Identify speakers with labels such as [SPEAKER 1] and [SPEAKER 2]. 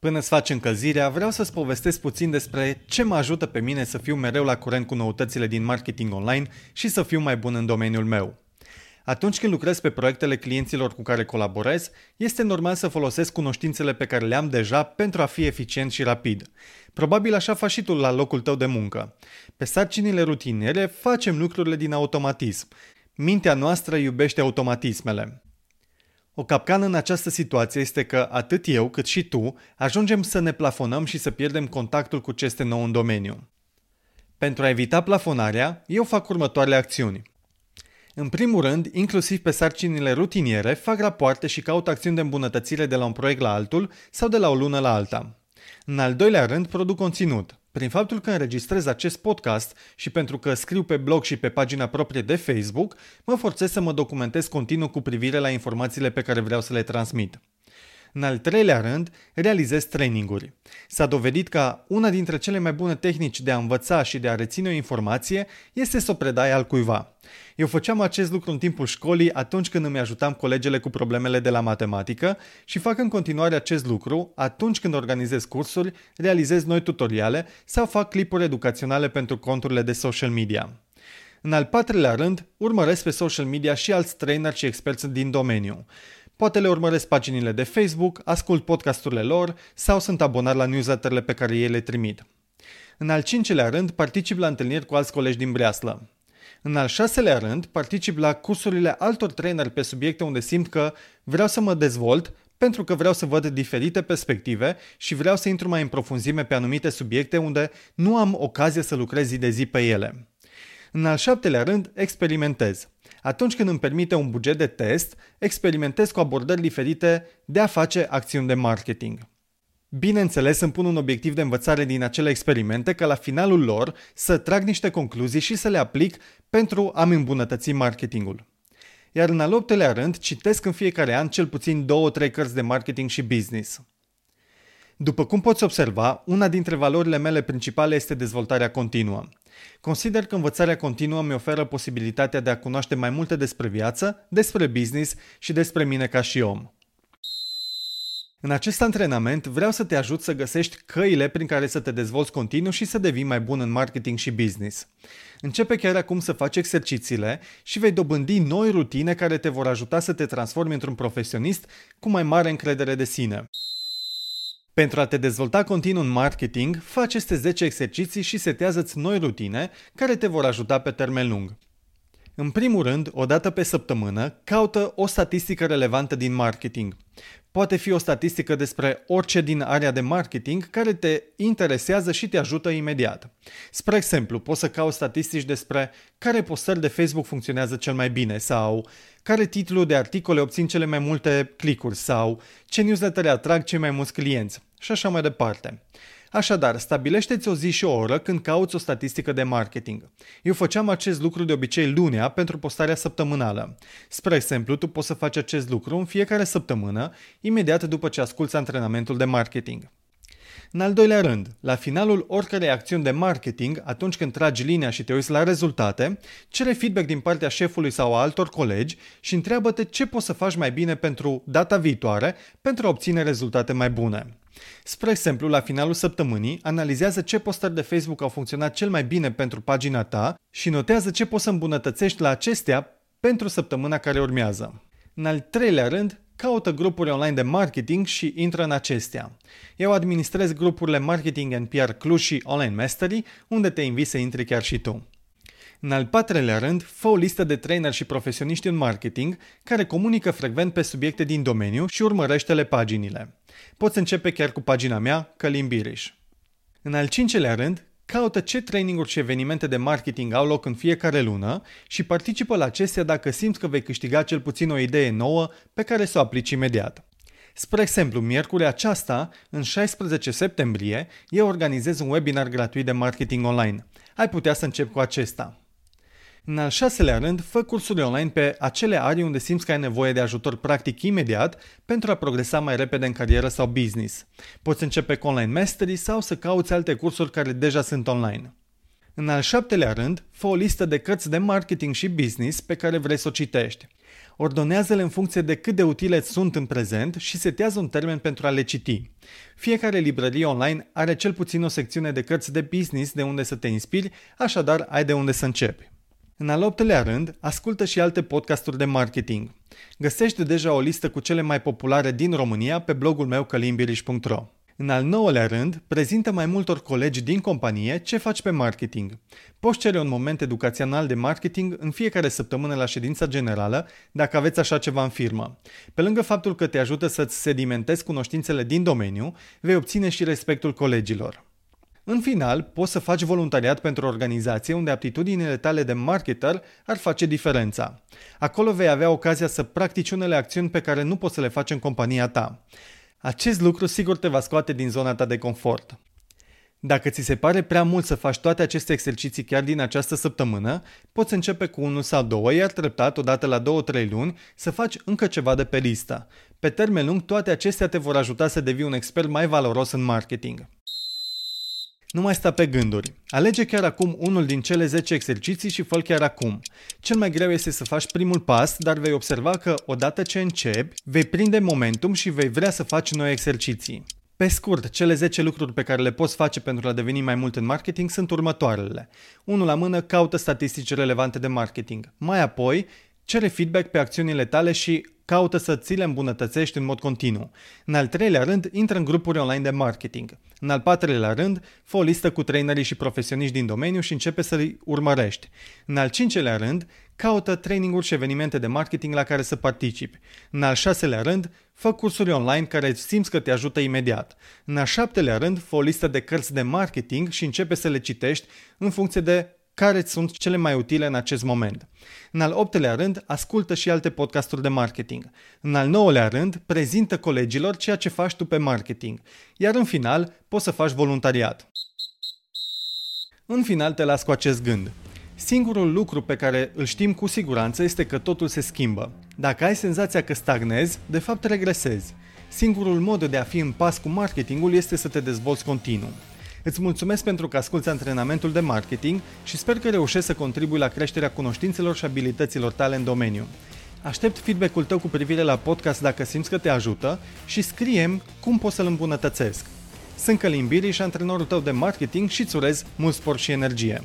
[SPEAKER 1] Până îți faci încălzirea, vreau să-ți povestesc puțin despre ce mă ajută pe mine să fiu mereu la curent cu noutățile din marketing online și să fiu mai bun în domeniul meu. Atunci când lucrez pe proiectele clienților cu care colaborez, este normal să folosesc cunoștințele pe care le am deja pentru a fi eficient și rapid. Probabil așa faci și tu la locul tău de muncă. Pe sarcinile rutiniere facem lucrurile din automatism. Mintea noastră iubește automatismele. O capcană în această situație este că atât eu cât și tu ajungem să ne plafonăm și să pierdem contactul cu ce este nou în domeniu. Pentru a evita plafonarea, eu fac următoarele acțiuni. În primul rând, inclusiv pe sarcinile rutiniere, fac rapoarte și caut acțiuni de îmbunătățire de la un proiect la altul sau de la o lună la alta. În al doilea rând, produc conținut. Prin faptul că înregistrez acest podcast și pentru că scriu pe blog și pe pagina proprie de Facebook, mă forțez să mă documentez continuu cu privire la informațiile pe care vreau să le transmit. În al treilea rând, realizez traininguri. S-a dovedit că una dintre cele mai bune tehnici de a învăța și de a reține o informație este să o predai al cuiva. Eu făceam acest lucru în timpul școlii atunci când îmi ajutam colegele cu problemele de la matematică și fac în continuare acest lucru atunci când organizez cursuri, realizez noi tutoriale sau fac clipuri educaționale pentru conturile de social media. În al patrulea rând, urmăresc pe social media și alți trainer și experți din domeniu. Poate le urmăresc paginile de Facebook, ascult podcasturile lor sau sunt abonat la newsletterele pe care ei le trimit. În al cincilea rând, particip la întâlniri cu alți colegi din Breaslă. În al șaselea rând, particip la cursurile altor traineri pe subiecte unde simt că vreau să mă dezvolt pentru că vreau să văd diferite perspective și vreau să intru mai în profunzime pe anumite subiecte unde nu am ocazie să lucrez zi de zi pe ele. În al șaptelea rând, experimentez. Atunci când îmi permite un buget de test, experimentez cu abordări diferite de a face acțiuni de marketing. Bineînțeles, îmi pun un obiectiv de învățare din acele experimente ca la finalul lor să trag niște concluzii și să le aplic pentru a-mi îmbunătăți marketingul. Iar în al optelea rând, citesc în fiecare an cel puțin două-trei cărți de marketing și business. După cum poți observa, una dintre valorile mele principale este dezvoltarea continuă. Consider că învățarea continuă mi oferă posibilitatea de a cunoaște mai multe despre viață, despre business și despre mine ca și om. În acest antrenament vreau să te ajut să găsești căile prin care să te dezvolți continuu și să devii mai bun în marketing și business. Începe chiar acum să faci exercițiile și vei dobândi noi rutine care te vor ajuta să te transformi într-un profesionist cu mai mare încredere de sine. Pentru a te dezvolta continuu în marketing, faci aceste 10 exerciții și setează-ți noi rutine care te vor ajuta pe termen lung. În primul rând, o dată pe săptămână, caută o statistică relevantă din marketing. Poate fi o statistică despre orice din area de marketing care te interesează și te ajută imediat. Spre exemplu, poți să cauți statistici despre care postări de Facebook funcționează cel mai bine sau care titlu de articole obțin cele mai multe clicuri sau ce newsletter atrag cei mai mulți clienți și așa mai departe. Așadar, stabilește-ți o zi și o oră când cauți o statistică de marketing. Eu făceam acest lucru de obicei lunea pentru postarea săptămânală. Spre exemplu, tu poți să faci acest lucru în fiecare săptămână, imediat după ce asculți antrenamentul de marketing. În al doilea rând, la finalul oricărei acțiuni de marketing, atunci când tragi linia și te uiți la rezultate, cere feedback din partea șefului sau a altor colegi și întreabă-te ce poți să faci mai bine pentru data viitoare pentru a obține rezultate mai bune. Spre exemplu, la finalul săptămânii, analizează ce postări de Facebook au funcționat cel mai bine pentru pagina ta și notează ce poți să îmbunătățești la acestea pentru săptămâna care urmează. În al treilea rând, caută grupuri online de marketing și intră în acestea. Eu administrez grupurile Marketing and PR Cluj și Online Mastery, unde te invit să intri chiar și tu. În al patrulea rând, fă o listă de trainer și profesioniști în marketing care comunică frecvent pe subiecte din domeniu și urmărește-le paginile. Poți începe chiar cu pagina mea, Călim Biriș. În al cincelea rând, caută ce traininguri și evenimente de marketing au loc în fiecare lună și participă la acestea dacă simți că vei câștiga cel puțin o idee nouă pe care să o aplici imediat. Spre exemplu, miercuri aceasta, în 16 septembrie, eu organizez un webinar gratuit de marketing online. Ai putea să încep cu acesta. În al șaselea rând, fă cursuri online pe acele arii unde simți că ai nevoie de ajutor practic imediat pentru a progresa mai repede în carieră sau business. Poți începe cu online mastery sau să cauți alte cursuri care deja sunt online. În al șaptelea rând, fă o listă de cărți de marketing și business pe care vrei să o citești. Ordonează-le în funcție de cât de utile sunt în prezent și setează un termen pentru a le citi. Fiecare librărie online are cel puțin o secțiune de cărți de business de unde să te inspiri, așadar ai de unde să începi. În al optelea rând, ascultă și alte podcasturi de marketing. Găsește deja o listă cu cele mai populare din România pe blogul meu călimbiriș.ro. În al nouălea rând, prezintă mai multor colegi din companie ce faci pe marketing. Poți cere un moment educațional de marketing în fiecare săptămână la ședința generală, dacă aveți așa ceva în firmă. Pe lângă faptul că te ajută să-ți sedimentezi cunoștințele din domeniu, vei obține și respectul colegilor. În final, poți să faci voluntariat pentru o organizație unde aptitudinile tale de marketer ar face diferența. Acolo vei avea ocazia să practici unele acțiuni pe care nu poți să le faci în compania ta. Acest lucru sigur te va scoate din zona ta de confort. Dacă ți se pare prea mult să faci toate aceste exerciții chiar din această săptămână, poți începe cu unul sau două, iar treptat, odată la 2-3 luni, să faci încă ceva de pe listă. Pe termen lung, toate acestea te vor ajuta să devii un expert mai valoros în marketing. Nu mai sta pe gânduri. Alege chiar acum unul din cele 10 exerciții și fă chiar acum. Cel mai greu este să faci primul pas, dar vei observa că odată ce începi, vei prinde momentum și vei vrea să faci noi exerciții. Pe scurt, cele 10 lucruri pe care le poți face pentru a deveni mai mult în marketing sunt următoarele. 1 la mână, caută statistici relevante de marketing. Mai apoi, cere feedback pe acțiunile tale și caută să ți le îmbunătățești în mod continuu. În al treilea rând, intră în grupuri online de marketing. În al patrulea rând, fă o listă cu trainerii și profesioniști din domeniu și începe să-i urmărești. În al cincelea rând, caută traininguri și evenimente de marketing la care să participi. În al șaselea rând, fă cursuri online care simți că te ajută imediat. În al șaptelea rând, fă o listă de cărți de marketing și începe să le citești în funcție de care sunt cele mai utile în acest moment. În al optelea rând, ascultă și alte podcasturi de marketing. În al nouălea rând, prezintă colegilor ceea ce faci tu pe marketing. Iar în final, poți să faci voluntariat. În final te las cu acest gând. Singurul lucru pe care îl știm cu siguranță este că totul se schimbă. Dacă ai senzația că stagnezi, de fapt regresezi. Singurul mod de a fi în pas cu marketingul este să te dezvolți continuu. Îți mulțumesc pentru că asculti antrenamentul de marketing și sper că reușești să contribui la creșterea cunoștințelor și abilităților tale în domeniu. Aștept feedback-ul tău cu privire la podcast dacă simți că te ajută și scriem cum poți să-l îmbunătățesc. Sunt Călim Biriș și antrenorul tău de marketing și îți urez mult spor și energie.